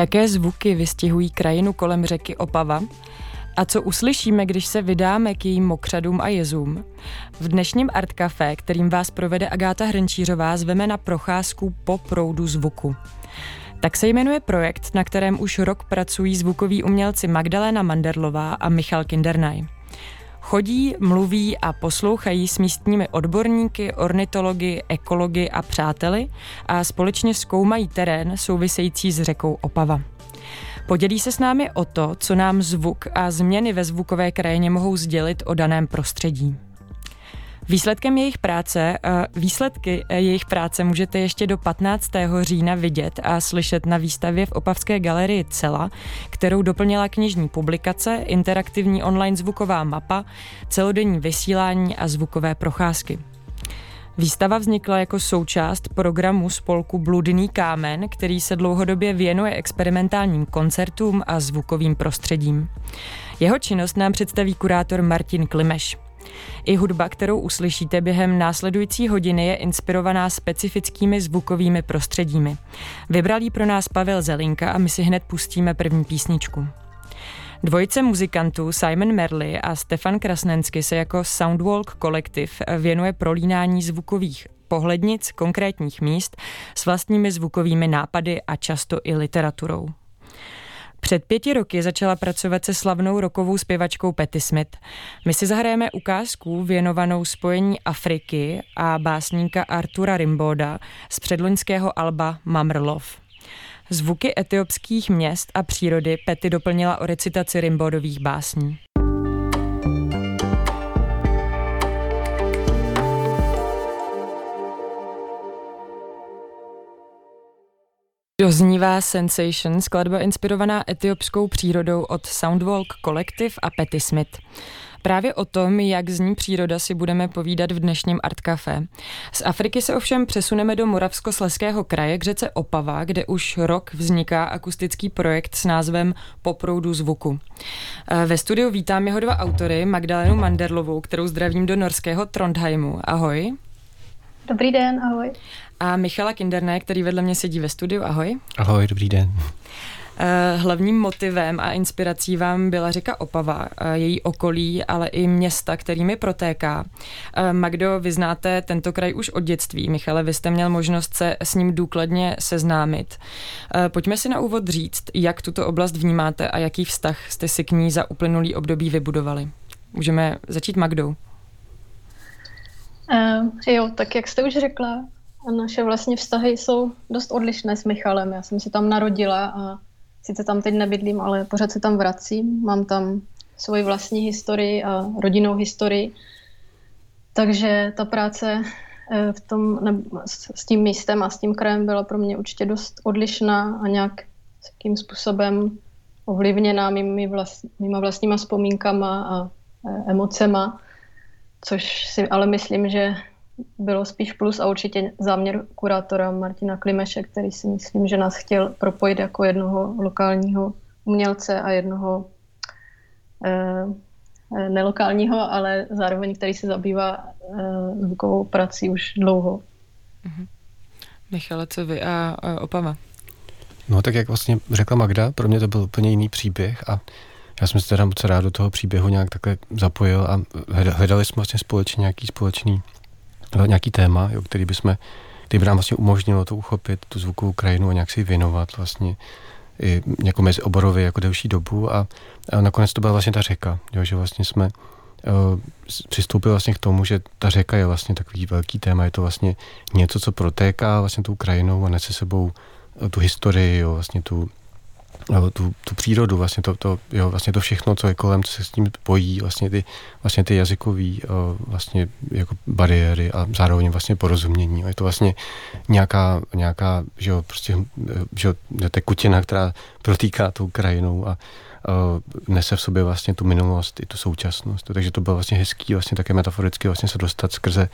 Jaké zvuky vystihují krajinu kolem řeky Opava? A co uslyšíme, když se vydáme k jejím mokřadům a jezům? V dnešním Art Café, kterým vás provede Agáta Hrnčířová, zveme na procházku po proudu zvuku. Tak se jmenuje projekt, na kterém už rok pracují zvukoví umělci Magdalena Manderlová a Michal Kindernaj. Chodí, mluví a poslouchají s místními odborníky, ornitology, ekology a přáteli a společně zkoumají terén související s řekou Opava. Podělí se s námi o to, co nám zvuk a změny ve zvukové krajině mohou sdělit o daném prostředí. Výsledkem jejich práce, eh, výsledky eh, jejich práce můžete ještě do 15. října vidět a slyšet na výstavě v Opavské galerii Cela, kterou doplnila knižní publikace, interaktivní online zvuková mapa, celodenní vysílání a zvukové procházky. Výstava vznikla jako součást programu spolku Bludný kámen, který se dlouhodobě věnuje experimentálním koncertům a zvukovým prostředím. Jeho činnost nám představí kurátor Martin Klimeš. I hudba, kterou uslyšíte během následující hodiny, je inspirovaná specifickými zvukovými prostředími. Vybral pro nás Pavel Zelinka a my si hned pustíme první písničku. Dvojice muzikantů Simon Merly a Stefan Krasnensky se jako Soundwalk kolektiv věnuje prolínání zvukových pohlednic konkrétních míst s vlastními zvukovými nápady a často i literaturou. Před pěti roky začala pracovat se slavnou rokovou zpěvačkou Petty Smith. My si zahrajeme ukázku věnovanou spojení Afriky a básníka Artura Rimboda z předloňského alba Mamrlov. Zvuky etiopských měst a přírody Petty doplnila o recitaci Rimbodových básní. Doznívá Sensation, skladba inspirovaná etiopskou přírodou od Soundwalk Collective a Petty Smith. Právě o tom, jak zní příroda, si budeme povídat v dnešním Art Café. Z Afriky se ovšem přesuneme do Moravskosleského kraje k řece Opava, kde už rok vzniká akustický projekt s názvem Poproudu zvuku. E, ve studiu vítám jeho dva autory, Magdalenu Manderlovou, kterou zdravím do norského Trondheimu. Ahoj. Dobrý den, ahoj. A Michala Kinderné, který vedle mě sedí ve studiu. Ahoj. Ahoj, dobrý den. Eh, hlavním motivem a inspirací vám byla řeka Opava, eh, její okolí, ale i města, kterými protéká. Eh, Magdo, vy znáte tento kraj už od dětství. Michale, vy jste měl možnost se s ním důkladně seznámit. Pojďme si na úvod říct, jak tuto oblast vnímáte a jaký vztah jste si k ní za uplynulý období vybudovali. Můžeme začít Magdou. Uh, jo, tak jak jste už řekla, naše vlastně vztahy jsou dost odlišné s Michalem. Já jsem se tam narodila a sice tam teď nebydlím, ale pořád se tam vracím. Mám tam svoji vlastní historii a rodinnou historii. Takže ta práce eh, v tom, ne, s tím místem a s tím krajem byla pro mě určitě dost odlišná a nějak takým způsobem ovlivněná mými vlast, mýma vlastníma vzpomínkama a e, emocema, což si ale myslím, že bylo spíš plus a určitě záměr kurátora Martina Klimeše, který si myslím, že nás chtěl propojit jako jednoho lokálního umělce a jednoho eh, eh nelokálního, ale zároveň který se zabývá eh, zvukovou prací už dlouho. Mhm. Michale, co vy a, a Opava? No tak jak vlastně řekla Magda, pro mě to byl úplně jiný příběh a já jsem se teda moc rád do toho příběhu nějak takhle zapojil a hledali jsme vlastně společně nějaký společný nějaký téma, jo, který, bychom, který by nám vlastně umožnilo to uchopit, tu zvukovou krajinu a nějak si věnovat vlastně i jako mezi oborově jako delší dobu. A, a nakonec to byla vlastně ta řeka, jo, že vlastně jsme uh, přistoupili vlastně k tomu, že ta řeka je vlastně takový velký téma, je to vlastně něco, co protéká vlastně tou krajinou a nese sebou tu historii, jo, vlastně tu, tu, tu přírodu, vlastně to, to, jo, vlastně to všechno, co je kolem, co se s tím pojí, vlastně ty, vlastně ty jazykové vlastně jako bariéry a zároveň vlastně porozumění. Je to vlastně nějaká, nějaká že jo, prostě, že jo, tekutina, která protýká tou krajinou a nese v sobě vlastně tu minulost i tu současnost. Takže to bylo vlastně hezký vlastně také metaforicky vlastně se dostat skrze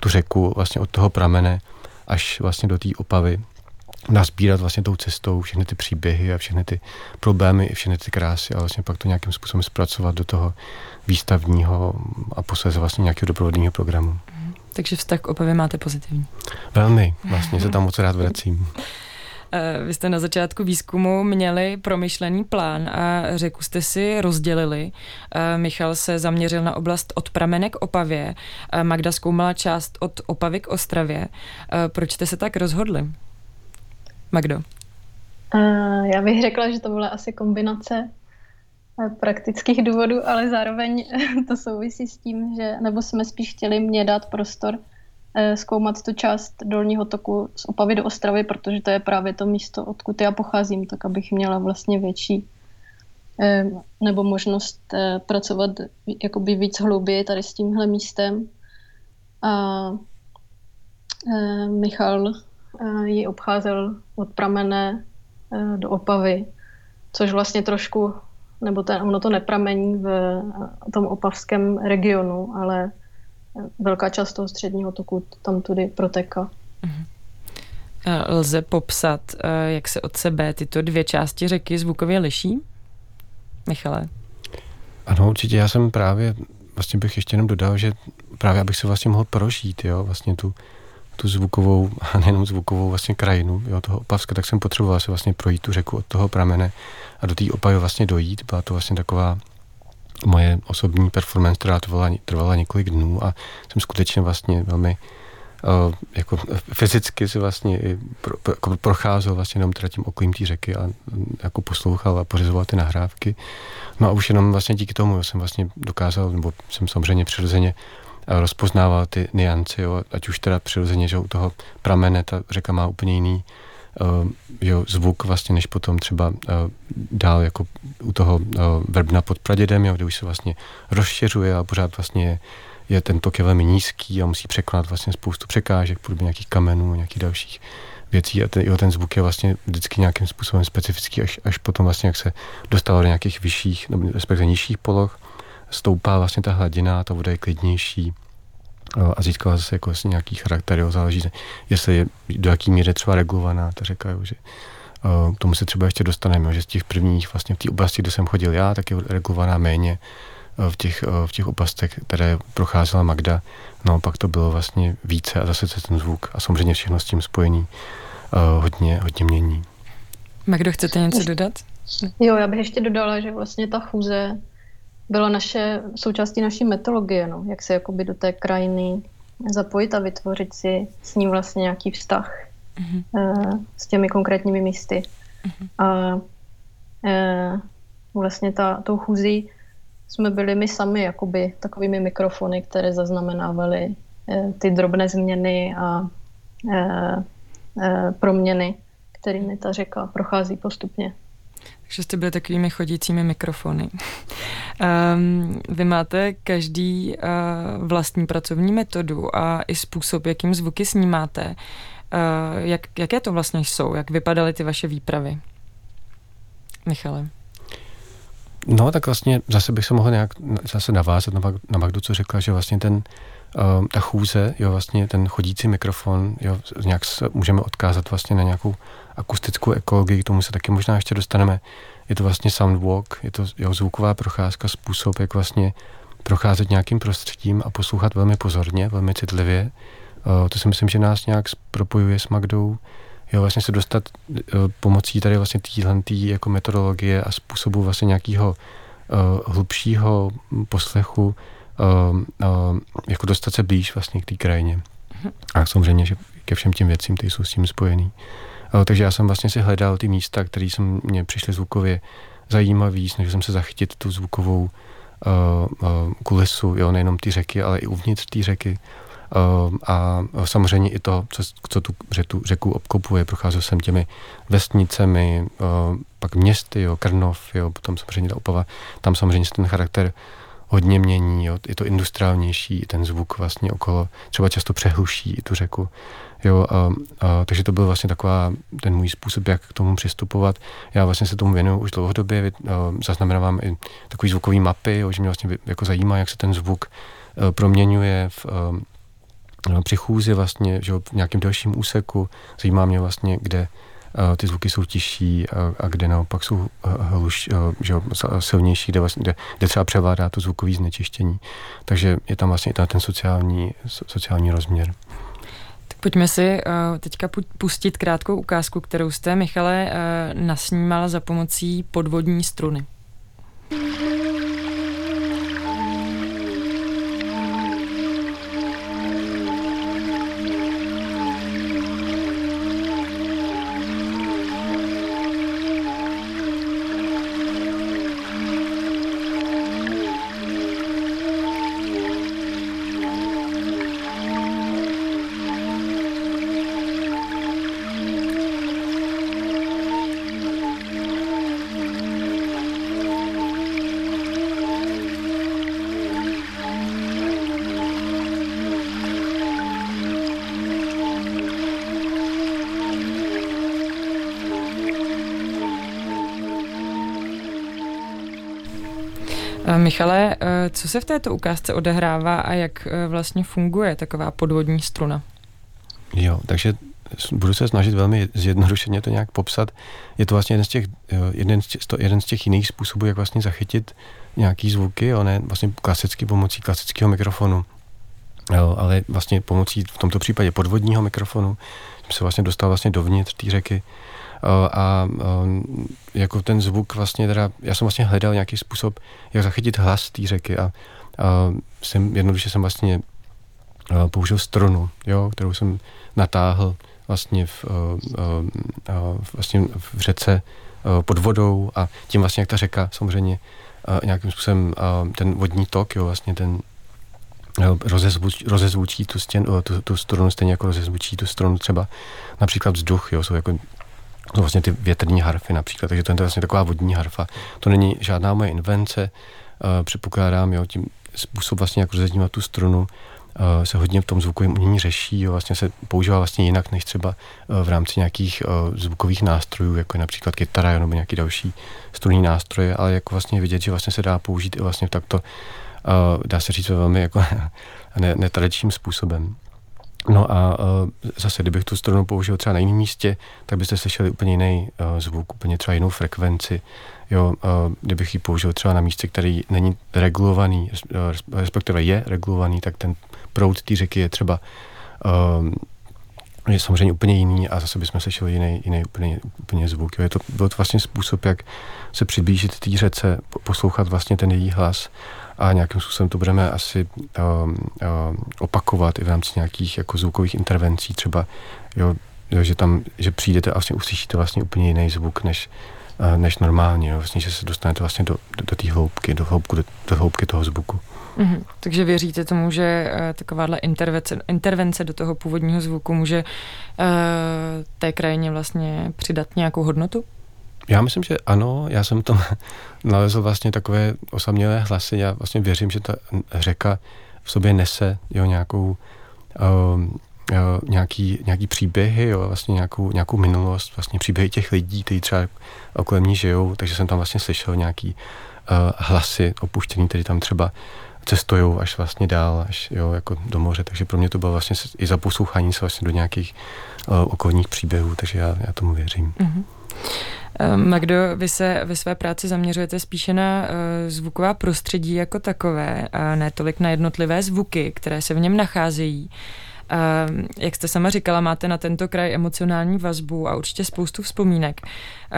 tu řeku vlastně od toho pramene až vlastně do té opavy nazbírat vlastně tou cestou všechny ty příběhy a všechny ty problémy i všechny ty krásy a vlastně pak to nějakým způsobem zpracovat do toho výstavního a posledně vlastně nějakého doprovodního programu. Takže vztah k Opavě máte pozitivní. Velmi, vlastně se tam moc rád vracím. Eh, vy jste na začátku výzkumu měli promyšlený plán a řeku jste si rozdělili. Eh, Michal se zaměřil na oblast od pramenek Opavě, Magda zkoumala část od Opavy k Ostravě. Proč jste se tak rozhodli? Magdo. Já bych řekla, že to byla asi kombinace praktických důvodů, ale zároveň to souvisí s tím, že, nebo jsme spíš chtěli mě dát prostor Eh, zkoumat tu část dolního toku z Opavy do Ostravy, protože to je právě to místo, odkud já pocházím, tak abych měla vlastně větší eh, nebo možnost eh, pracovat jakoby víc hlouběji tady s tímhle místem. A Michal ji obcházel od pramene do Opavy, což vlastně trošku, nebo ten, ono to nepramení v tom opavském regionu, ale velká část toho středního toku tam tudy protéká. Mhm. Lze popsat, eh, jak se od sebe tyto dvě části řeky zvukově liší? Michale? Ano, určitě. Já jsem právě, vlastně bych ještě jenom dodal, že právě abych se vlastně mohl prožít, jo, vlastně tu, tu zvukovou, a nejenom zvukovou vlastně krajinu, jo, toho Opavska, tak jsem potřeboval se vlastně projít tu řeku od toho pramene a do té Opavy vlastně dojít. Byla to vlastně taková moje osobní performance, která trvala, trvala několik dnů a jsem skutečně vlastně velmi uh, jako fyzicky si vlastně pro, pro, jako procházel vlastně jenom teda tím okolím té řeky a jako poslouchal a pořizoval ty nahrávky. No a už jenom vlastně díky tomu jsem vlastně dokázal, nebo jsem samozřejmě přirozeně rozpoznával ty niance, jo, ať už teda přirozeně, že u toho pramene ta řeka má úplně jiný uh, jo, zvuk vlastně, než potom třeba uh, dál jako u toho uh, verbna pod pradědem, jo, kde už se vlastně rozšiřuje a pořád vlastně je, je ten tok je velmi nízký a musí překonat vlastně spoustu překážek, podobně nějakých kamenů, nějakých dalších věcí. A ten, jo, ten zvuk je vlastně vždycky nějakým způsobem specifický, až, až potom vlastně, jak se dostává do nějakých vyšších, nebo respektive nižších poloh, stoupá vlastně ta hladina, ta voda je klidnější, a získala zase jako vlastně nějaký charakter, jo, záleží, jestli je do jaký míry třeba regulovaná ta řeka, jo, že k tomu se třeba ještě dostaneme, jo, že z těch prvních vlastně v té oblasti, kde jsem chodil já, tak je regulovaná méně v těch, v těch oblastech, které procházela Magda, no pak to bylo vlastně více a zase se ten zvuk a samozřejmě všechno s tím spojení hodně, hodně mění. Magdo, chcete něco dodat? Jo, já bych ještě dodala, že vlastně ta chůze bylo naše, součástí naší metodologie, no, jak se jakoby do té krajiny zapojit a vytvořit si s ním vlastně nějaký vztah mm-hmm. uh, s těmi konkrétními místy. Mm-hmm. A uh, vlastně ta, tou chůzí jsme byli my sami jakoby takovými mikrofony, které zaznamenávaly uh, ty drobné změny a proměny, kterými ta řeka prochází postupně. Takže jste byli takovými chodícími mikrofony. Um, vy máte každý uh, vlastní pracovní metodu a i způsob, jakým zvuky snímáte. Uh, jak, jaké to vlastně jsou? Jak vypadaly ty vaše výpravy? Michale. No, tak vlastně zase bych se mohl nějak zase navázat na, na Magdu, co řekla, že vlastně ten, uh, ta chůze, jo, vlastně ten chodící mikrofon, jo, nějak se můžeme odkázat vlastně na nějakou akustickou ekologii, k tomu se taky možná ještě dostaneme. Je to vlastně soundwalk, je to jo, zvuková procházka, způsob, jak vlastně procházet nějakým prostředím a poslouchat velmi pozorně, velmi citlivě. Uh, to si myslím, že nás nějak propojuje s Magdou. Jo, vlastně se dostat uh, pomocí tady vlastně téhle jako metodologie a způsobu vlastně nějakého uh, hlubšího poslechu, jako dostat se blíž vlastně k té krajině. Mhm. A samozřejmě, že ke všem těm věcím, ty jsou s tím spojený. Takže já jsem vlastně si hledal ty místa, které jsem mě přišly zvukově zajímavý, snažil jsem se zachytit tu zvukovou uh, uh, kulisu, jo, nejenom ty řeky, ale i uvnitř té řeky. A samozřejmě i to, co, co tu řeku, řeku obkopuje. Procházel jsem těmi vesnicemi, pak městy, jo, Krnov, jo, potom samozřejmě ta Opava. Tam samozřejmě ten charakter hodně mění, jo, je to industriálnější, ten zvuk vlastně okolo třeba často přehluší i tu řeku. Jo, a, a, takže to byl vlastně taková ten můj způsob, jak k tomu přistupovat. Já vlastně se tomu věnuju už dlouhodobě, zaznamenávám i takový zvukový mapy, jo, že mě vlastně jako zajímá, jak se ten zvuk e, proměňuje v, e, při chůzi vlastně, že v nějakém dalším úseku. Zajímá mě vlastně, kde e, ty zvuky jsou tižší a, a kde naopak jsou hluš, že silnější, kde, vlastně, kde, kde třeba převládá to zvukové znečištění. Takže je tam vlastně i ten sociální, sociální rozměr. Pojďme si teďka pustit krátkou ukázku, kterou jste, Michale, uh, nasnímal za pomocí podvodní struny. Eh, Michale, eh, co se v této ukázce odehrává a jak eh, vlastně funguje taková podvodní struna? Jo, takže budu se snažit velmi zjednodušeně to nějak popsat. Je to vlastně jeden z těch, jeden z těch, jeden z těch jiných způsobů, jak vlastně zachytit nějaký zvuky, jo, ne vlastně klasicky pomocí klasického mikrofonu, jo, ale vlastně pomocí v tomto případě podvodního mikrofonu jsem se vlastně dostal vlastně dovnitř té řeky a jako ten zvuk vlastně teda, já jsem vlastně hledal nějaký způsob, jak zachytit hlas té řeky a, a jsem, jednoduše jsem vlastně použil strunu, jo, kterou jsem natáhl vlastně v, vlastně v řece pod vodou a tím vlastně jak ta řeka samozřejmě nějakým způsobem ten vodní tok, jo, vlastně ten rozezvučí, rozezvučí tu, stěn, tu, tu strunu stejně jako rozezvučí tu strunu třeba například vzduch, jo, jsou jako to vlastně ty větrní harfy například, takže to je vlastně taková vodní harfa. To není žádná moje invence, uh, předpokládám, jo, tím způsob vlastně, jak rozeznívat tu strunu, uh, se hodně v tom zvukovém umění řeší, jo, vlastně se používá vlastně jinak, než třeba uh, v rámci nějakých uh, zvukových nástrojů, jako je například kytara nebo nějaký další strunní nástroje, ale jako vlastně vidět, že vlastně se dá použít i vlastně v takto, uh, dá se říct velmi jako netradičním způsobem. No a uh, zase, kdybych tu strunu použil třeba na jiném místě, tak byste slyšeli úplně jiný uh, zvuk, úplně třeba jinou frekvenci. Jo, uh, kdybych ji použil třeba na místě, který není regulovaný, respektive je regulovaný, tak ten proud té řeky je třeba je samozřejmě úplně jiný a zase bychom slyšeli jiný, jiný úplně, úplně zvuk. Jo. Je to, byl to vlastně způsob, jak se přiblížit té řece, poslouchat vlastně ten její hlas a nějakým způsobem to budeme asi uh, uh, opakovat i v rámci nějakých jako zvukových intervencí, třeba, jo, jo, že tam, že přijdete a vlastně uslyšíte vlastně úplně jiný zvuk, než, uh, než normálně, jo, vlastně, že se dostanete vlastně do, do, do té hloubky, do, hloubku, do, do hloubky toho zvuku. Mm-hmm. Takže věříte tomu, že uh, takováhle intervence, intervence do toho původního zvuku může uh, té krajině vlastně přidat nějakou hodnotu? Já myslím, že ano. Já jsem tam nalezl vlastně takové osamělé hlasy. Já vlastně věřím, že ta řeka v sobě nese jo, nějakou, uh, uh, nějaký, nějaký příběhy, jo, vlastně nějakou, nějakou minulost, vlastně příběhy těch lidí, kteří třeba kolem ní žijou, takže jsem tam vlastně slyšel nějaký uh, hlasy opuštěný, který tam třeba cestují až vlastně dál, až jo, jako do moře, takže pro mě to bylo vlastně i za poslouchání se vlastně do nějakých uh, okolních příběhů, takže já, já tomu věřím. Mm-hmm. Magdo, vy se ve své práci zaměřujete spíše na eh, zvuková prostředí jako takové, a ne tolik na jednotlivé zvuky, které se v něm nacházejí. Jak jste sama říkala, máte na tento kraj emocionální vazbu a určitě spoustu vzpomínek.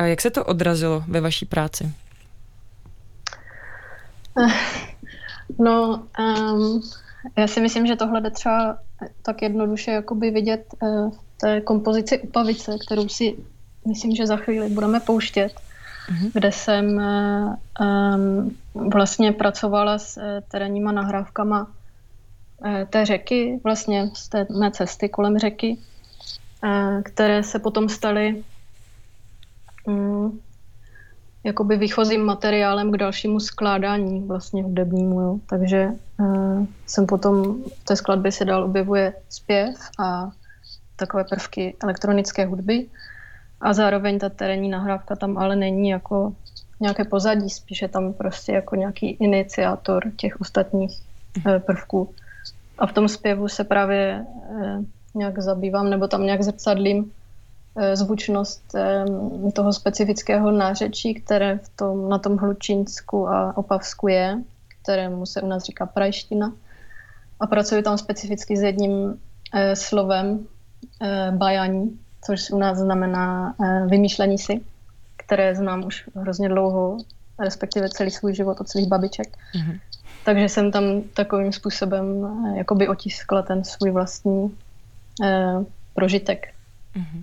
Jak se to odrazilo ve vaší práci? No, um, já si myslím, že tohle jde třeba tak jednoduše jakoby vidět uh, v té kompozici Upavice, kterou si myslím, že za chvíli budeme pouštět, mm-hmm. kde jsem um, vlastně pracovala s uh, terénníma nahrávkama uh, té řeky, vlastně z té mé cesty kolem řeky, které se potom staly um, jakoby výchozím materiálem k dalšímu skládání vlastně hudebnímu. Jo. Takže uh, jsem potom v té skladbě se dál objevuje zpěv a takové prvky elektronické hudby. A zároveň ta terénní nahrávka tam ale není jako nějaké pozadí, spíše tam prostě jako nějaký iniciátor těch ostatních uh, prvků. A v tom zpěvu se právě uh, nějak zabývám, nebo tam nějak zrcadlím Eh, zvučnost toho specifického nářečí, které v tom, na tom Hlučínsku a Opavsku je, kterému se u nás říká prajština. A pracuji tam specificky s jedním eh, slovem, bajaní, což u nás znamená uh, vymýšlení si, které znám už hrozně dlouho, respektive celý svůj život od svých babiček. Mm-hmm. Takže jsem tam takovým způsobem uh, jakoby otiskla ten svůj vlastní uh, prožitek. Mm-hmm.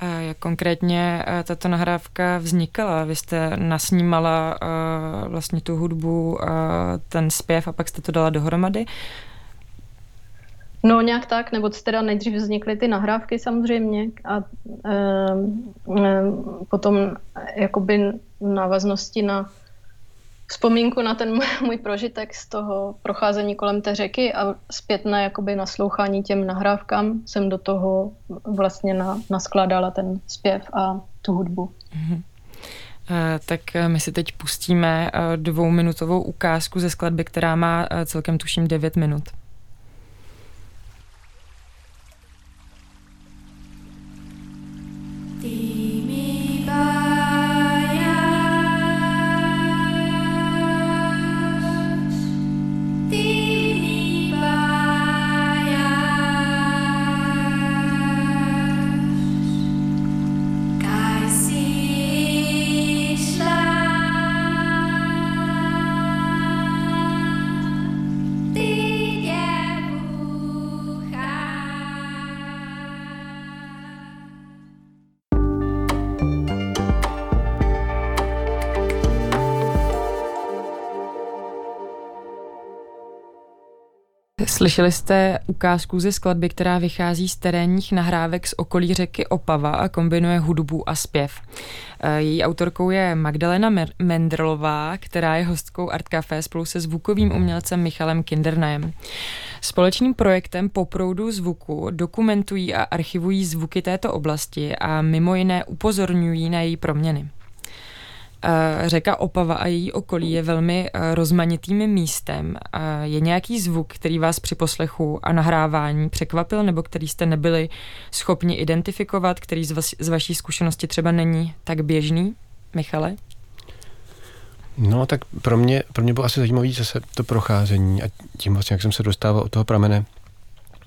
A jak konkrétně tato nahrávka vznikala? Vy jste nasnímala uh, vlastně tu hudbu, uh, ten zpěv a pak jste to dala dohromady? No nějak tak, nebo teda nejdřív vznikly ty nahrávky samozřejmě a e, e, potom jakoby návaznosti na vzpomínku na ten můj prožitek z toho procházení kolem té řeky a zpětné jakoby naslouchání těm nahrávkám jsem do toho vlastně na, naskládala ten zpěv a tu hudbu. Mm-hmm. Tak my si teď pustíme dvouminutovou ukázku ze skladby, která má celkem tuším 9 minut. ti. Slyšeli jste ukázku ze skladby, která vychází z terénních nahrávek z okolí řeky Opava a kombinuje hudbu a zpěv. Eh, její autorkou je Magdalena Mendrlová, která je hostkou Art Café spolu se zvukovým umělcem Michalem Kindernajem. Společným projektem Poproudu zvuku dokumentují a archivují zvuky této oblasti a mimo jiné upozorňují na její proměny. Eh, řeka Opava a její okolí je velmi eh, rozmanitým místem. Je nějaký zvuk, který vás při poslechu a nahrávání překvapil, nebo který jste nebyli schopni identifikovat, který z, vas, z vaší zkušenosti třeba není tak běžný? Michale? No, tak pro mě, pro mě bylo asi zajímavé zase to procházení a tím vlastně, jak jsem se dostával od toho pramene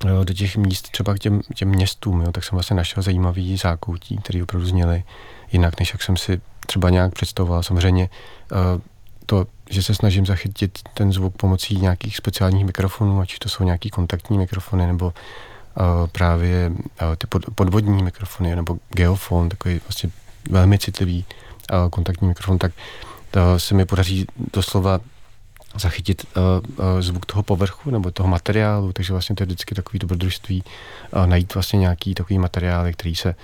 jo, do těch míst, třeba k těm, těm městům, jo, tak jsem vlastně našel zajímavý zákoutí, které opravdu zněly jinak, než jak jsem si třeba nějak představoval. Samozřejmě eh, to, že se snažím zachytit ten zvuk pomocí nějakých speciálních mikrofonů, ať to jsou nějaký kontaktní mikrofony, nebo uh, právě uh, ty pod, podvodní mikrofony, nebo geofon, takový vlastně velmi citlivý kontaktní mikrofon, tak se mi podaří doslova zachytit zvuk toho povrchu nebo toho materiálu, takže vlastně to je vždycky takový dobrodružství najít vlastně nějaký takový materiály, který se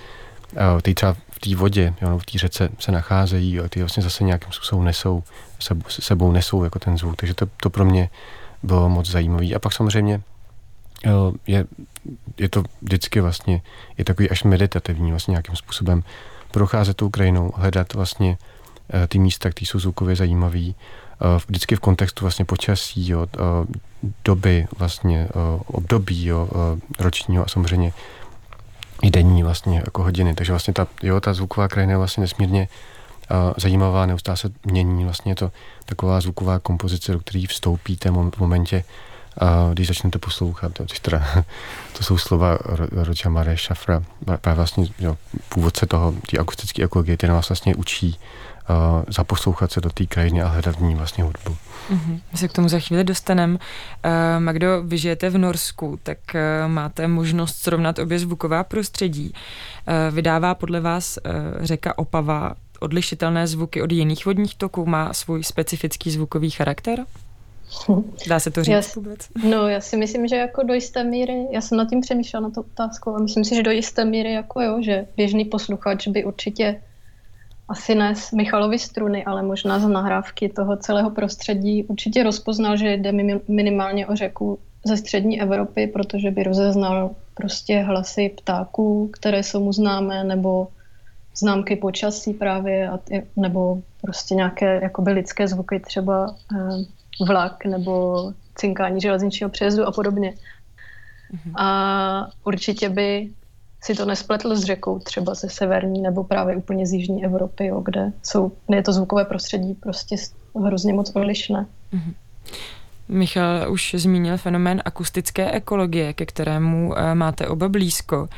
který třeba té vodě, jo, v té řece se nacházejí a ty vlastně zase nějakým způsobem nesou, sebou, sebou nesou jako ten zvuk. Takže to, to pro mě bylo moc zajímavé. A pak samozřejmě je, je to vždycky vlastně, je takový až meditativní vlastně nějakým způsobem procházet tou krajinou, hledat vlastně e, ty místa, které jsou zvukově zajímavé, e, vždycky v kontextu vlastně počasí, jo, e, doby vlastně, období jo, ročního a samozřejmě i denní vlastně jako hodiny. Takže vlastně ta, jo, ta zvuková krajina je vlastně nesmírně uh, zajímavá, neustále se mění. Vlastně to taková zvuková kompozice, do které vstoupíte v momentě, uh, když začnete poslouchat. Jo, teda, to jsou slova Roger Mare Šafra, právě vlastně jo, původce toho, té akustické ekologie, který nás vlastně učí zaposlouchat se do té krajiny a hledat v ní vlastně hudbu. Mm-hmm. My se k tomu za chvíli dostaneme. Uh, Magdo, vy žijete v Norsku, tak uh, máte možnost srovnat obě zvuková prostředí. Uh, vydává podle vás uh, řeka Opava odlišitelné zvuky od jiných vodních toků? Má svůj specifický zvukový charakter? Dá se to říct já, vůbec? No, já si myslím, že jako do jisté míry, já jsem nad tím přemýšlela na to otázku a myslím si, že do jisté míry jako jo, že běžný posluchač by určitě asi ne z Michalovy struny, ale možná z nahrávky toho celého prostředí určitě rozpoznal, že jde minimálně o řeku ze střední Evropy, protože by rozeznal prostě hlasy ptáků, které jsou mu známé, nebo známky počasí právě, nebo prostě nějaké jakoby lidské zvuky, třeba eh, vlak nebo cinkání železničního přejezdu a podobně. Mm-hmm. A určitě by si to nespletl s řekou třeba ze severní nebo právě úplně z jižní Evropy, jo, kde jsou, je to zvukové prostředí prostě hrozně moc odlišné. Mm-hmm. Michal už zmínil fenomén akustické ekologie, ke kterému eh, máte oba blízko.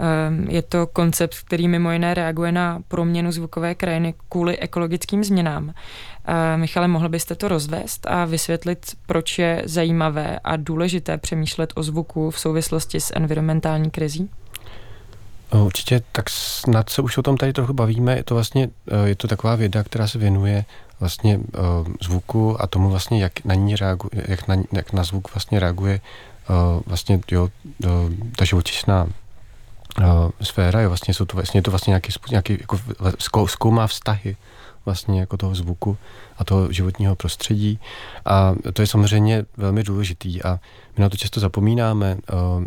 Ehm, je to koncept, který mimo jiné reaguje na proměnu zvukové krajiny kvůli ekologickým změnám. Eh, Michale, mohl byste to rozvést a vysvětlit, proč je zajímavé a důležité přemýšlet o zvuku v souvislosti s environmentální krizí? Určitě, tak snad se už o tom tady trochu bavíme. Je to vlastně, je to taková věda, která se věnuje vlastně uh, zvuku a tomu vlastně, jak na ní reaguje, jak na, jak na zvuk vlastně reaguje vlastně jo, ta živočišná sféra, jo, vlastně jsou to vlastně, je to vlastně nějaký, nějaký jako zkoumá vztahy vlastně jako toho zvuku a toho životního prostředí a to je samozřejmě velmi důležitý a my na to často zapomínáme,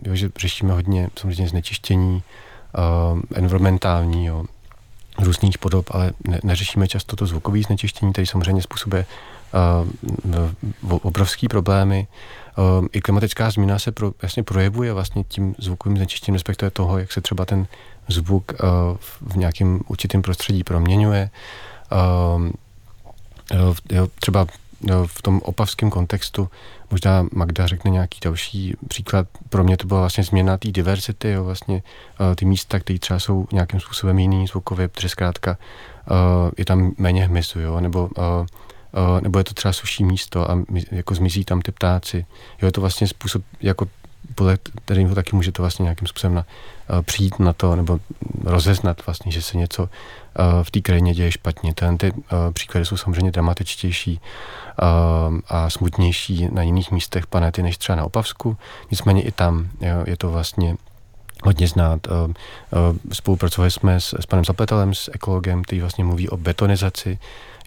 jo, že řešíme hodně samozřejmě znečištění uh, environmentální, jo, různých podob, ale ne, neřešíme často to zvukové znečištění, který samozřejmě způsobuje uh, obrovský problémy. Uh, I klimatická změna se pro, jasně projevuje vlastně tím zvukovým znečištěním, respektive toho, jak se třeba ten zvuk uh, v nějakém určitém prostředí proměňuje. Jo, třeba v tom opavském kontextu Možná Magda řekne nějaký další příklad. Pro mě to byla vlastně změna té diverzity, jo, vlastně uh, ty místa, které třeba jsou nějakým způsobem jiný zvukově, protože zkrátka uh, je tam méně hmyzu, jo, nebo Uh, nebo je to třeba suší místo a jako zmizí tam ty ptáci. Jo, je to vlastně způsob, jako podle kterého taky může to vlastně nějakým způsobem na, přijít na to, nebo rozeznat vlastně, že se něco v té krajině děje špatně. Ten, ty uh, příklady jsou samozřejmě dramatičtější uh, a smutnější na jiných místech planety než třeba na Opavsku. Nicméně i tam je to vlastně hodně znát. Spolupracovali jsme s, s panem Zapletelem, s ekologem, který vlastně mluví o betonizaci,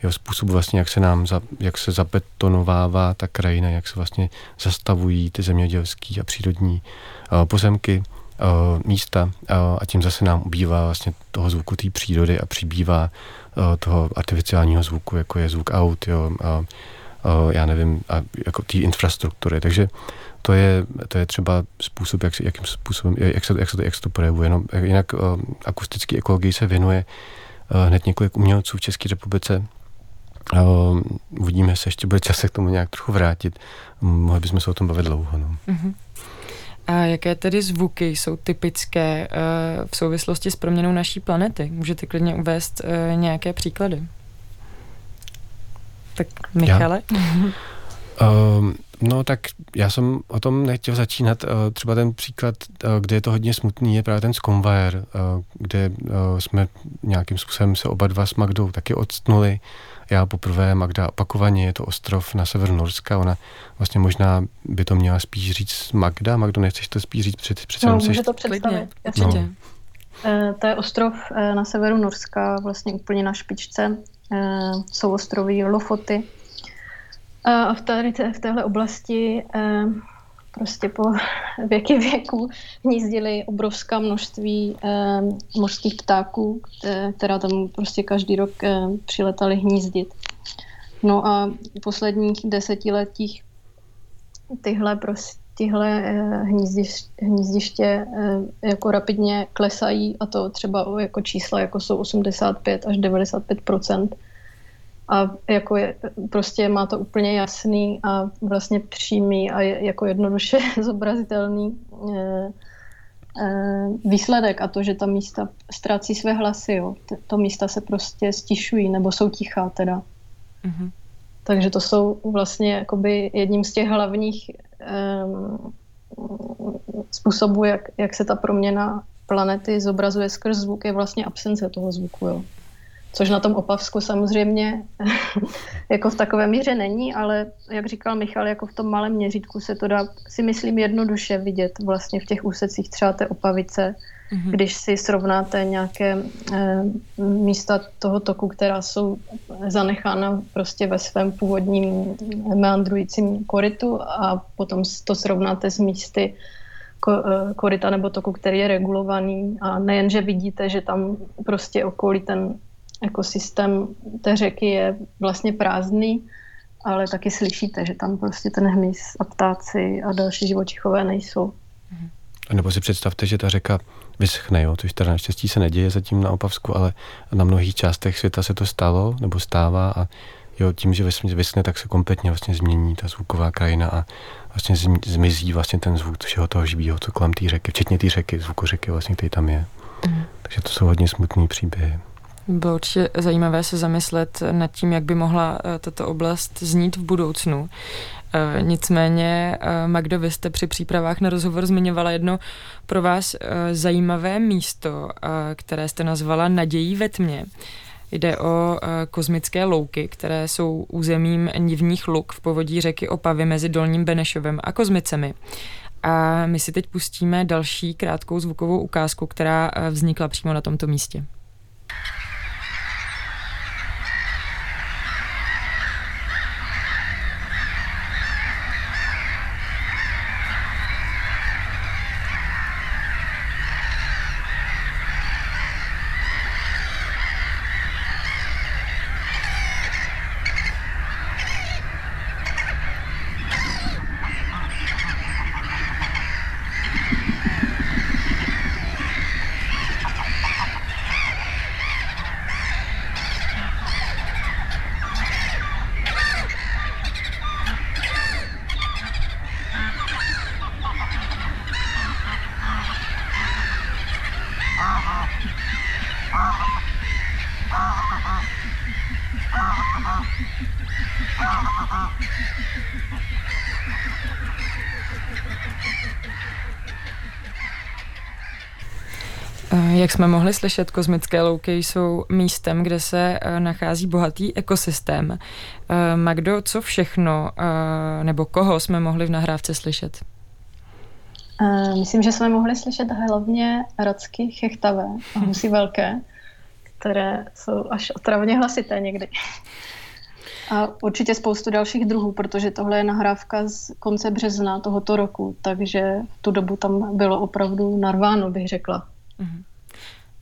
jeho způsob vlastně, jak se nám, za, jak se zabetonovává ta krajina, jak se vlastně zastavují ty zemědělské a přírodní pozemky, místa uh, a tím zase nám ubývá vlastně toho zvuku té přírody a přibývá uh, toho artificiálního zvuku, jako je zvuk aut, jo, uh, uh, já nevím, a jako té infrastruktury. Takže to je, to je třeba způsob, jak, jakým způsobem, jak se, jak se, to, jak se to projevuje. No, jinak akustický ekologii se věnuje hned několik umělců v České republice, Uh, uvidíme se, ještě bude čas se k tomu nějak trochu vrátit. Mohli bychom se o tom bavit dlouho. No. Uh-huh. A jaké tedy zvuky jsou typické uh, v souvislosti s proměnou naší planety? Můžete klidně uvést uh, nějaké příklady? Tak Michale? uh, no tak já jsem o tom nechtěl začínat. Uh, třeba ten příklad, kde je to hodně smutný, je právě ten Skonvajer, kde jsme nějakým způsobem se oba dva s Magdou taky odstnuli. Já poprvé, Magda opakovaně, je to ostrov na severu Norska, ona vlastně možná by to měla spíš říct Magda. Magdo, nechceš to spíš říct před, před no, může to představit. No. E, to je ostrov e, na severu Norska, vlastně úplně na špičce. E, jsou ostroví Lofoty. A v, tady, v téhle oblasti prostě po věky věku hnízdily obrovská množství eh, mořských ptáků, která tam prostě každý rok eh, přiletaly hnízdit. No a v posledních desetiletích tyhle, prostě, tyhle eh, hnízdiště, hnízdiště eh, jako rapidně klesají a to třeba jako čísla jako jsou 85 až 95 a jako je, prostě má to úplně jasný a vlastně přímý a je, jako jednoduše zobrazitelný e, e, výsledek a to, že ta místa ztrácí své hlasy, jo. To místa se prostě stišují nebo jsou tichá teda. Mm-hmm. Takže to jsou vlastně jakoby jedním z těch hlavních um, způsobů, jak, jak se ta proměna planety zobrazuje skrz zvuk, je vlastně absence toho zvuku. Jo což na tom Opavsku samozřejmě jako v takové míře není, ale jak říkal Michal, jako v tom malém měřítku se to dá si myslím jednoduše vidět vlastně v těch úsecích třeba té Opavice, mm-hmm. když si srovnáte nějaké e, místa toho toku, která jsou zanechána prostě ve svém původním meandrujícím koritu a potom to srovnáte s místy eh, korita nebo toku, který je regulovaný a nejenže vidíte, že tam prostě okolí ten ekosystém té řeky je vlastně prázdný, ale taky slyšíte, že tam prostě ten hmyz a ptáci a další živočichové nejsou. A nebo si představte, že ta řeka vyschne, jo? což teda naštěstí se neděje zatím na Opavsku, ale na mnohých částech světa se to stalo nebo stává a jo, tím, že vysne, tak se kompletně vlastně změní ta zvuková krajina a vlastně zmizí vlastně ten zvuk všeho toho živého, co kolem té řeky, včetně té řeky, zvukořeky vlastně, který tam je. Mm. Takže to jsou hodně smutné příběhy. Bylo určitě zajímavé se zamyslet nad tím, jak by mohla eh, tato oblast znít v budoucnu. Eh, nicméně, eh, Magdo, vy jste při přípravách na rozhovor zmiňovala jedno pro vás zajímavé místo, které jste nazvala Nadějí ve tmě. Jde o kozmické louky, které jsou územím nivních luk v povodí řeky Opavy mezi Dolním Benešovem a Kozmicemi. A my si teď pustíme další krátkou zvukovou ukázku, která vznikla přímo na tomto místě. Jak jsme mohli slyšet, kozmické louky jsou místem, kde se eh, nachází bohatý ekosystém. Eh, Magdo, co všechno eh, nebo koho jsme mohli v nahrávce slyšet? Myslím, že jsme mohli slyšet hlavně racky chechtavé a husy velké, které jsou až otravně hlasité někdy. A určitě spoustu dalších druhů, protože tohle je nahrávka z konce března tohoto roku, takže v tu dobu tam bylo opravdu narváno, bych řekla. Uh-huh.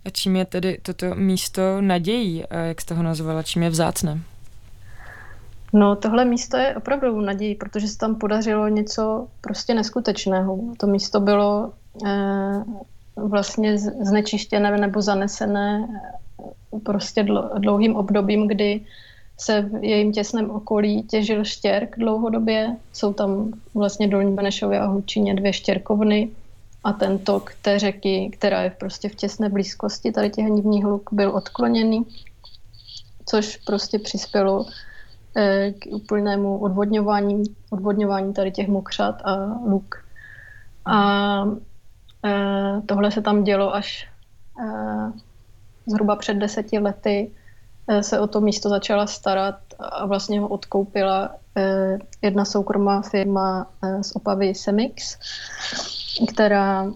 A čím je tedy toto místo nadějí, jak jste ho nazvala, čím je vzácné? No, tohle místo je opravdu nadějí, protože se tam podařilo něco prostě neskutečného. To místo bylo eh, vlastně znečištěné nebo zanesené eh, prostě dlouhým obdobím, kdy se v jejím těsném okolí těžil štěrk dlouhodobě. Jsou tam vlastně Dolní Benešově a Hučině dvě štěrkovny a ten tok té řeky, která je prostě v těsné blízkosti tady těch nivních luk, byl odkloněný, což prostě přispělo eh, k úplnému odvodňování, odvodňování tady těch mokřat a luk. A eh, tohle se tam dělo až eh, zhruba před deseti lety se o to místo začala starat a vlastně ho odkoupila jedna soukromá firma z Opavy Semix která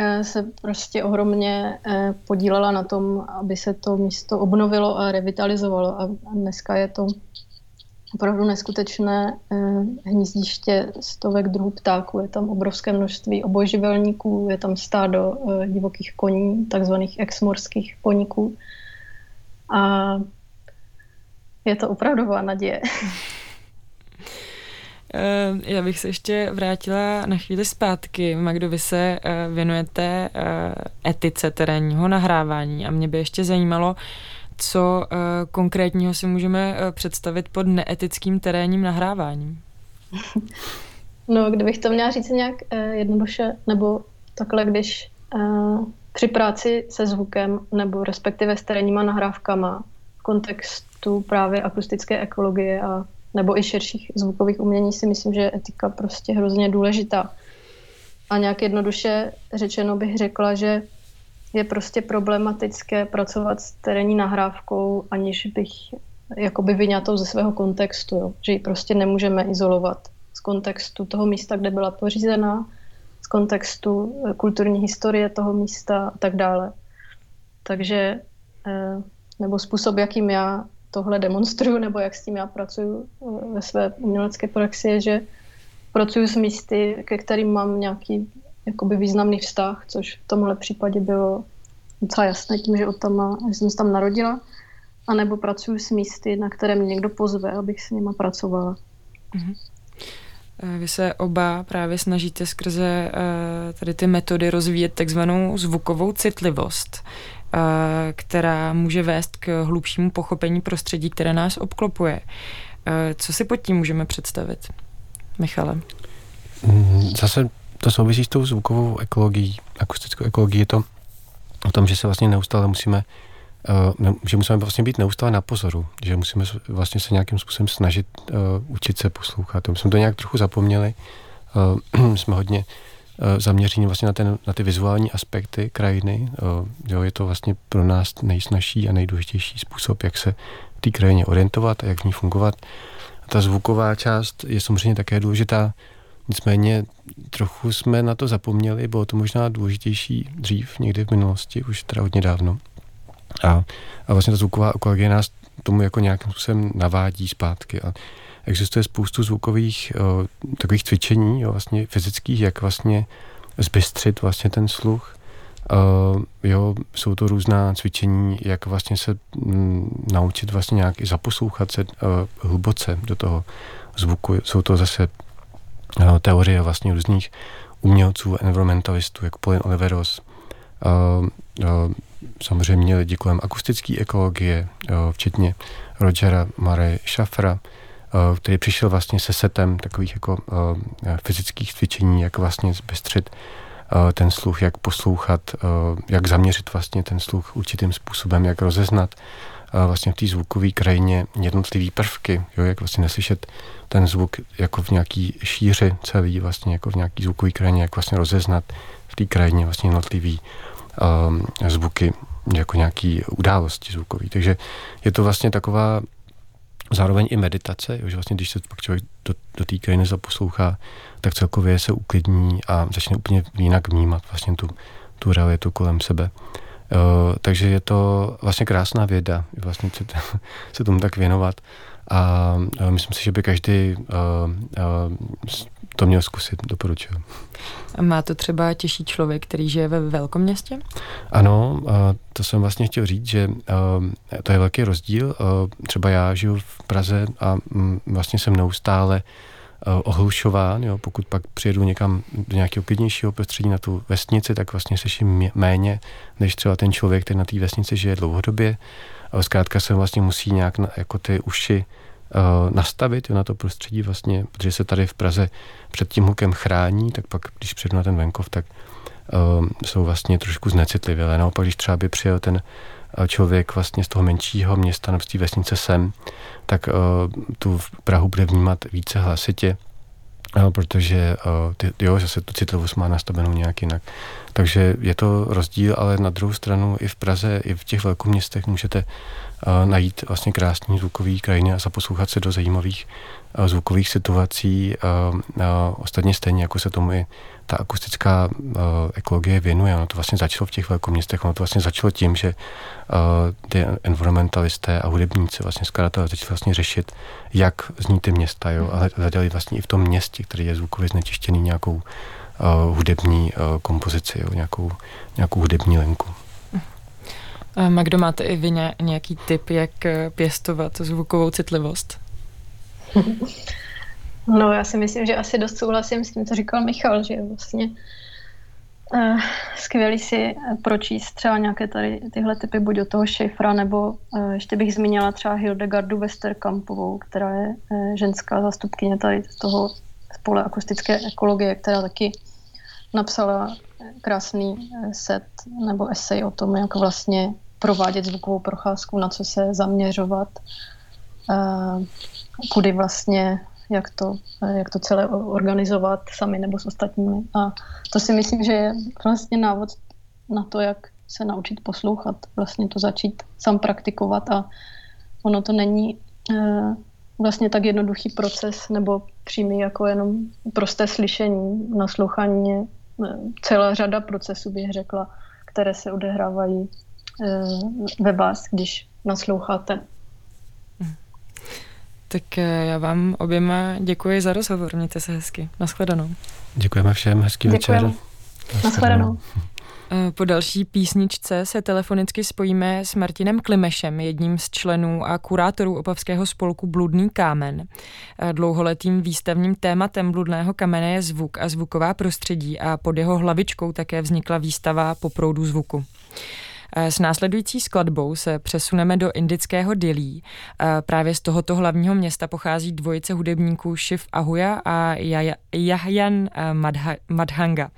eh, se prostě ohromně eh, podílela na tom, aby se to místo obnovilo a revitalizovalo. A dneska je to opravdu neskutečné eh, hnízdiště stovek druhů ptáků. Je tam obrovské množství obojživelníků, je tam stádo divokých koní, takzvaných exmorských koníků. A je to opravdová naděje. Eh, já bych se ještě vrátila na chvíli zpátky. Magdo, vy se eh, věnujete eh, etice terénního nahrávání a mě by ještě zajímalo, co konkrétního si můžeme představit pod neetickým terénním nahráváním. No, kdybych to měla říct nějak jednoduše, nebo takhle, když při práci se zvukem, nebo respektive s terénníma nahrávkama v kontextu právě akustické ekologie a nebo i širších zvukových umění si myslím, že je etika prostě hrozně důležitá. A nějak jednoduše řečeno bych řekla, že je prostě problematické pracovat s terénní nahrávkou, aniž bych jakoby vyňatou ze svého kontextu, jo. že ji prostě nemůžeme izolovat z kontextu toho místa, kde byla pořízená, z kontextu eh, kulturní historie toho místa a tak dále. Takže, eh, nebo způsob, jakým já tohle demonstruju, nebo jak s tím já pracuji eh, ve své umělecké praxi, je, že pracuji s místy, ke kterým mám nějaký jakoby významný vztah, což v tomhle případě bylo docela jasné tím, že, tam, že jsem se tam narodila, anebo pracuji s místy, na které mě někdo pozve, abych s nima pracovala. Mm-hmm. Vy se oba právě snažíte skrze tady ty metody rozvíjet takzvanou zvukovou citlivost. Která může vést k hlubšímu pochopení prostředí, které nás obklopuje. Co si pod tím můžeme představit, Michale? Mm, zase to souvisí s tou zvukovou ekologií, akustickou ekologií. Je to o tom, že se vlastně neustále musíme Uh, že musíme vlastně být neustále na pozoru, že musíme vlastně se nějakým způsobem snažit uh, učit se poslouchat. My jsme to nějak trochu zapomněli. Uh, jsme hodně zaměření vlastně na, ten, na ty vizuální aspekty krajiny. Uh, jo, je to vlastně pro nás nejsnažší a nejdůležitější způsob, jak se v té krajině orientovat a jak v ní fungovat. A ta zvuková část je samozřejmě také důležitá, Nicméně trochu jsme na to zapomněli, bylo to možná důležitější dřív, někdy v minulosti, už teda hodně dávno. A, a vlastně ta zvuková ekologie nás tomu jako nějakým způsobem navádí zpátky. A existuje spoustu zvukových o, takových cvičení, jo, vlastně fyzických, jak vlastně zbystřit vlastně ten sluch. Uh, jo, jsou to různá cvičení, jak vlastně se m, mm, naučit vlastně nějak i zaposlouchat se uh, hluboce do toho zvuku. Jsou to zase uh, teorie vlastně různých umělců, environmentalistů, jako Pauline Oliveros, uh, uh, samozřejmě lidi kolem akustické ekologie, včetně Rogera Mare Schaffera, který přišel vlastně se setem takových jako fyzických cvičení, jak vlastně zbystřit ten sluch, jak poslouchat, jak zaměřit vlastně ten sluch určitým způsobem, jak rozeznat vlastně v té zvukové krajině jednotlivé prvky, jo, jak vlastně neslyšet ten zvuk jako v nějaký šíři celý, vlastně jako v nějaký zvukové krajině, jak vlastně rozeznat v té krajině vlastně jednotlivý um, zvuky jako nějaký události zvukový. Takže je to vlastně taková zároveň i meditace, že vlastně když se pak člověk do, do té zaposlouchá, tak celkově se uklidní a začne úplně jinak vnímat vlastně tu, tu realitu kolem sebe. Uh, takže je to vlastně krásná věda, vlastně se, se tomu tak věnovat. A uh, myslím si, že by každý uh, uh, to měl zkusit, doporučuji. Má to třeba těžší člověk, který žije ve velkom městě? Ano, to jsem vlastně chtěl říct, že to je velký rozdíl. Třeba já žiju v Praze a mm, vlastně jsem neustále ohlušován, jo, pokud pak přijedu někam do nějakého klidnějšího prostředí na tu vesnici, tak vlastně slyším méně, než třeba ten člověk, který na té vesnici žije dlouhodobě. Ale zkrátka se vlastně musí nějak jako ty uši uh, nastavit na to prostředí vlastně, protože se tady v Praze před tím hukem chrání, tak pak, když přijdu na ten venkov, tak uh, jsou vlastně trošku znecitlivělé. Naopak, když třeba by přijel ten uh, člověk vlastně z toho menšího města nebo z té vesnice sem, tak uh, tu v Prahu bude vnímat více hlasitě, uh, protože uh, ty, jo, zase tu citlivost má nastavenou nějak jinak. Takže je to rozdíl, ale na druhou stranu i v Praze, i v těch velkoměstech můžete najít vlastně krásný zvukový krajiny a zaposlouchat se do zajímavých zvukových situací. Ostatně stejně, jako se tomu i ta akustická ekologie věnuje. Ono to vlastně začalo v těch velkoměstech, ono to vlastně začalo tím, že ty environmentalisté a hudebníci, vlastně skladatelé začali vlastně řešit, jak zní ty města, jo, a hledali vlastně i v tom městě, který je zvukově znečištěný nějakou hudební kompozici, jo, nějakou, nějakou hudební linku. Magdo, máte i vy nějaký tip, jak eh, pěstovat zvukovou citlivost? No, já si myslím, že asi dost souhlasím s tím, co říkal Michal, že vlastně uh, skvělý si pročíst třeba nějaké tady tyhle typy, buď od toho Šejfra, nebo uh, ještě bych zmínila třeba Hildegardu Westerkampovou, která je ženská zastupkyně tady toho spole akustické ekologie, která taky napsala krásný set nebo esej o tom, jak vlastně provádět zvukovou procházku, na co se zaměřovat, kudy vlastně, jak to, jak to celé organizovat sami nebo s ostatními. A to si myslím, že je vlastně návod na to, jak se naučit poslouchat, vlastně to začít sám praktikovat a ono to není eh, vlastně tak jednoduchý proces nebo přímý jako jenom prosté slyšení, naslouchání eh, celá řada procesů, bych řekla, které se odehrávají Eh, ve vás, když nasloucháte. Tak eh, já vám oběma děkuji za rozhovor. Mějte se hezky. Naschledanou. Děkujeme všem. Hezký Děkujeme. večer. Naschledanou. Eh, po další písničce se telefonicky spojíme s Martinem Klimešem, jedním z členů a kurátorů opavského spolku Bludný kámen. Dlouholetým výstavním tématem Bludného kamene je zvuk a zvuková prostředí a pod jeho hlavičkou také vznikla výstava Po proudu zvuku. S následující skladbou se přesuneme do indického Dili. Právě z tohoto hlavního města pochází dvojice hudebníků Shiv Ahuja a Jahjan Madhanga.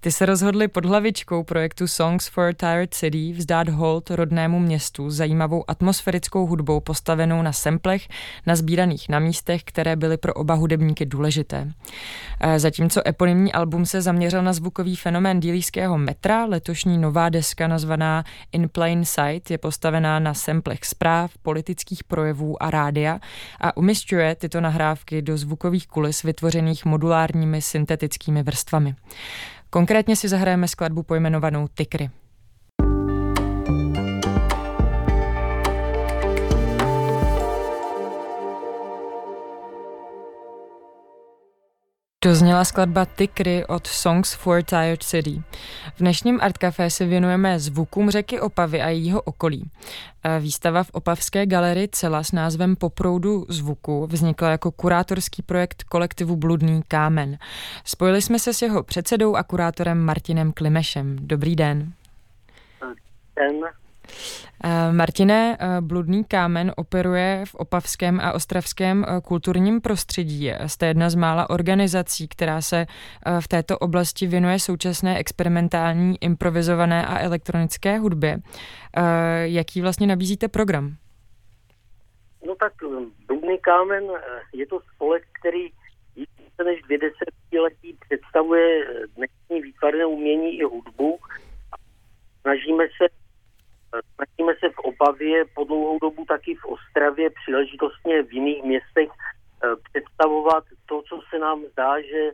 Ty se rozhodli pod hlavičkou projektu Songs for Tired City vzdát hold rodnému městu zajímavou atmosférickou hudbou postavenou na semplech, nazbíraných na místech, které byly pro oba hudebníky důležité. Zatímco eponymní album se zaměřil na zvukový fenomén dílíského metra, letošní nová deska nazvaná In Plain Sight je postavená na semplech zpráv, politických projevů a rádia a umistuje tyto nahrávky do zvukových kulis vytvořených modulárními syntetickými vrstvami. Konkrétně si zahrajeme skladbu pojmenovanou Tikry. Dozněla skladba Tikry od Songs for Tired City. V dnešním Art Café se věnujeme zvukům řeky Opavy a jejího okolí. E, výstava v Opavské galerii Cela s názvem Poproudu zvuku vznikla jako kurátorský projekt kolektivu Bludný kámen. Spojili jsme se s jeho předsedou a kurátorem Martinem Klimešem. Dobrý den. Den. Eh, Martine, eh, Bludný kámen operuje v opavském a ostravském eh, kulturním prostředí. Jste jedna z mála organizací, která se v této oblasti věnuje současné experimentální, improvizované a elektronické hudbě. Jaký vlastně nabízíte program? No tak Bludný kámen je to spolek, který více než dvě desetiletí představuje dnešní výtvarné umění i hudbu. Snažíme se Snažíme se v Opavě po dlouhou dobu taky v Ostravě, příležitostně v jiných městech eh, představovat to, co se nám zdá, že,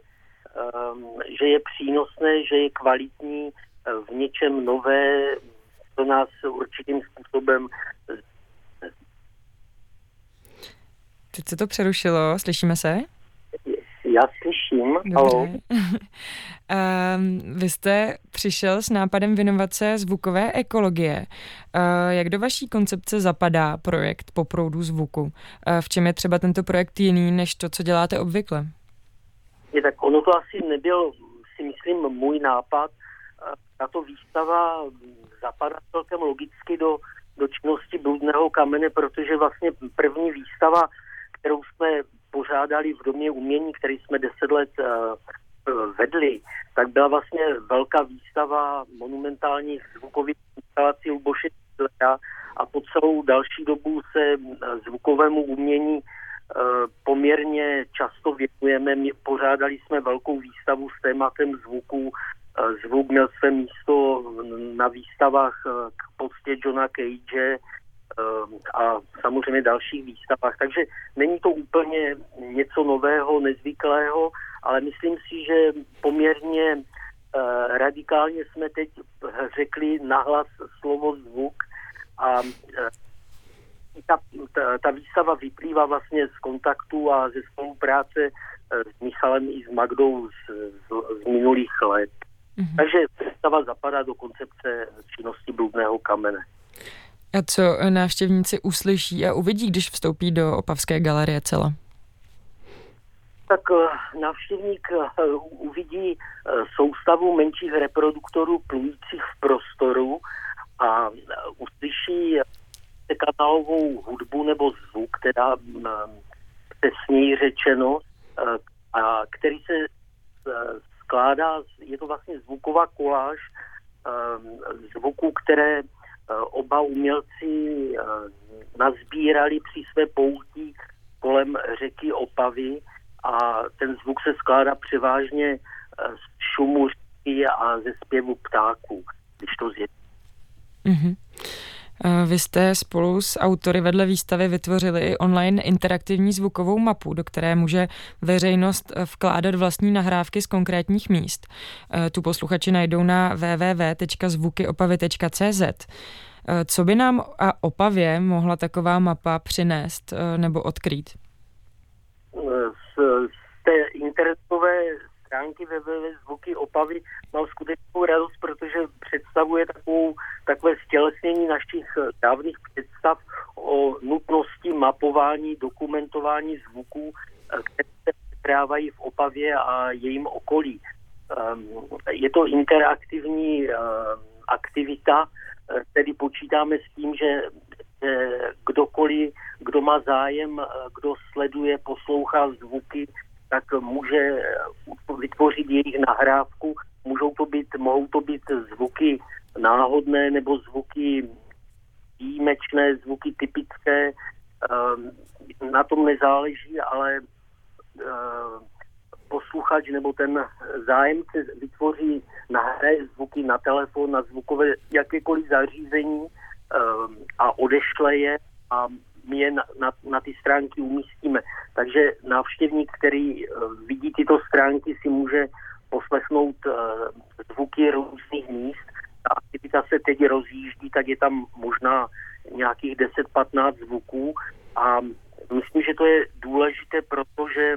ehm, že je přínosné, že je kvalitní, eh, v něčem nové, to nás určitým způsobem Teď se to přerušilo, slyšíme se? Já slyším. Dobře. Halo. um, vy jste přišel s nápadem věnovat se zvukové ekologie. Uh, jak do vaší koncepce zapadá projekt po proudu zvuku? Uh, v čem je třeba tento projekt jiný, než to, co děláte obvykle? Je, tak ono to asi nebyl, si myslím, můj nápad. Tato výstava zapadá celkem logicky do, do činnosti bludného kamene, protože vlastně první výstava, kterou jsme pořádali v Domě umění, který jsme deset let uh, vedli, tak byla vlastně velká výstava monumentálních zvukových instalací Luboše a po celou další dobu se eh, zvukovému umění poměrně často věnujeme. Pořádali jsme velkou výstavu s tématem zvuku. Zvuk měl své místo na výstavách k postě Johna Cage, a samozřejmě dalších výstavách. Takže není to úplně něco nového, nezvyklého, ale myslím si, že poměrně eh, radikálně jsme teď řekli nahlas slovo zvuk a eh, ta, ta, ta výstava vyplývá vlastně z kontaktu a ze spolupráce eh, s Michalem i s Magdou z, z, z minulých let. Mm-hmm. Takže výstava zapadá do koncepce činnosti bludného kamene. A co návštěvníci uslyší a uvidí, když vstoupí do Opavské galerie cela? Tak eh, návštěvník eh, uvidí eh, soustavu menších reproduktorů plujících v prostoru a uslyší kanálovou hudbu nebo zvuk, teda přesněji řečeno, a který se skládá, je to vlastně zvuková koláž zvuků, které oba umělci eh, nazbírali při své poutí kolem řeky Opavy a ten zvuk se skládá převážně eh, z šumu řeky a ze zpěvu ptáků, když to zje. Mm-hmm. Vy jste spolu s autory vedle výstavy vytvořili i online interaktivní zvukovou mapu, do které může veřejnost vkládat vlastní nahrávky z konkrétních míst. Tu posluchači najdou na www.zvukyopavy.cz. Co by nám a Opavě mohla taková mapa přinést nebo odkrýt? Z, z té internetové stránky www.zvuky Opavy mám skutečnou radost, protože představuje takovou, takové stělesnění našich dávných představ o nutnosti mapování, dokumentování zvuků, které se přetrávají v Opavě a jejím okolí. Ehm, je to interaktivní ehm, aktivita, tedy počítáme s tím, že kdokoliv, kdo má zájem, kdo sleduje, poslouchá zvuky, tak může vytvořit jejich nahrávku. Můžou to být, mohou to být zvuky náhodné nebo zvuky výjimečné, zvuky typické. Na tom nezáleží, ale posluchač nebo ten zájemce vytvoří, nahraje zvuky na telefon, na zvukové jakékoliv zařízení um, a odešle je a my je na, na, na ty stránky umístíme. Takže návštěvník, který uh, vidí tyto stránky, si může poslechnout uh, zvuky různých míst. Ta aktivita se teď rozjíždí, tak je tam možná nějakých 10-15 zvuků a myslím, že to je důležité, protože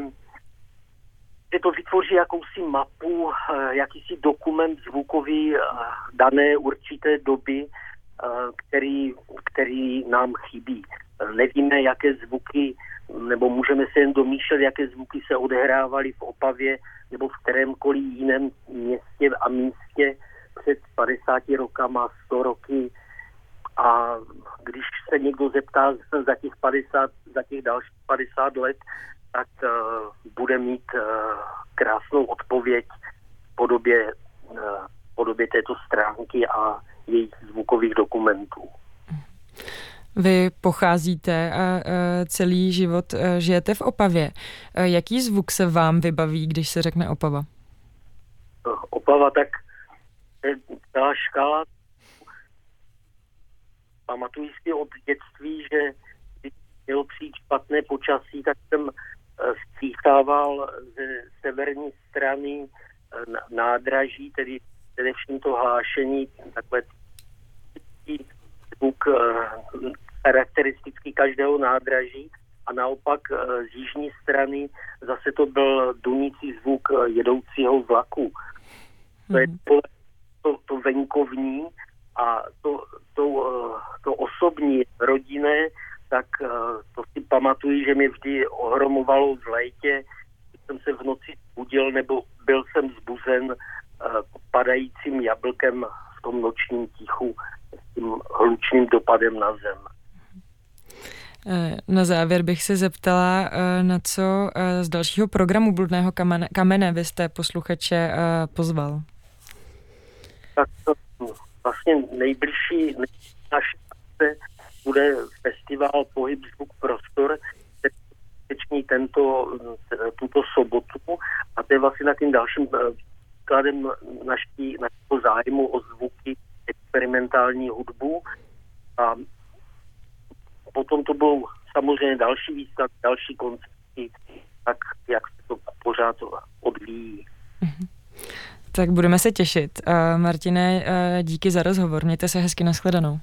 že to vytvoří jakousi mapu, eh, jakýsi dokument zvukový eh, dané určité doby, eh, který, který nám chybí. Nevíme, jaké zvuky, nebo můžeme se jen domýšlet, jaké zvuky se odehrávaly v Opavě nebo v kterémkoliv jiném městě a místě před 50 rokama, 100 roky. A když se někdo zeptá za těch 50, za těch dalších 50 let, tak uh, bude mít uh, krásnou odpověď v podobě, uh, podobě této stránky a jejich zvukových dokumentů. Vy pocházíte a celý život žijete v Opavě. Jaký zvuk se vám vybaví, když se řekne Opava? Opava, tak celá škála. Pamatuji si od dětství, že když mělo přijít špatné počasí, tak jsem stříchával ze severní strany eh, nádraží, tedy především to hlášení, takové zvuk eh, charakteristický každého nádraží a naopak eh, z jižní strany zase to byl dunící zvuk jedoucího vlaku. To je to, mhm. to, to venkovní a to, to, to osobní, rodinné tak eh, to si pamatuju, že mě vždy ohromovalo v létě, když jsem se v noci budil nebo byl jsem zbuzen eh, padajícím jablkem v tom nočním tichu s tím hlučným dopadem na zem. Eh, na závěr bych se zeptala, na co z dalšího programu Bludného kamene, kamene vy jste posluchače pozval? Tak to vlastně nejbližší naše bude festival Pohyb zvuk prostor, který tento, tuto sobotu a to je vlastně na tím dalším eh, kladem naší, našeho zájmu o zvuky experimentální hudbu a potom to budou samozřejmě další výstavy, další koncerty, tak jak se to pořád odvíjí. Mhm. Tak budeme se těšit. Uh, Martine, uh, díky za rozhovor. Mějte se hezky, nashledanou.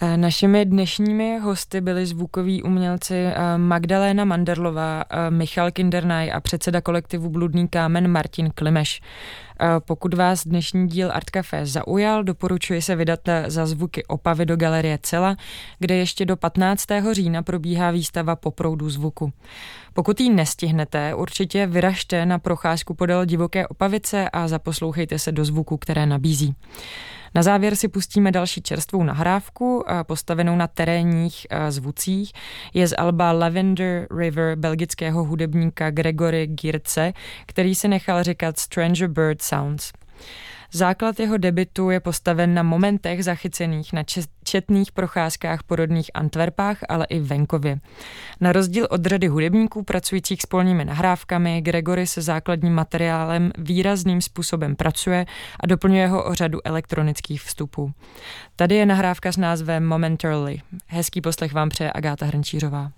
Eh, našimi dnešními hosty byli zvukoví umělci eh, Magdaléna Manderlová, eh, Michal Kindernaj a předseda kolektivu Bludný kámen Martin Klimeš. Pokud vás dnešní díl Art Café zaujal, doporučuji se vydat za zvuky Opavy do galerie Cela, kde ještě do 15. října probíhá výstava po proudu zvuku. Pokud ji nestihnete, určitě vyražte na procházku podél divoké Opavice a zaposlouchejte se do zvuku, které nabízí. Na závěr si pustíme další čerstvou nahrávku, eh, postavenou na terénních eh, zvucích. Je z alba Lavender River belgického hudebníka Gregory Girce, který se nechal říkat Stranger Bird Sounds. Základ jeho debitu je postaven na momentech zachycených na četných procházkách po rodných Antwerpách, ale i venkově. Na rozdíl od řady hudebníků pracujících s polními nahrávkami, Gregory se základním materiálem výrazným způsobem pracuje a doplňuje ho o řadu elektronických vstupů. Tady je nahrávka s názvem Momentarily. Hezký poslech vám přeje Agáta Hrnčířová.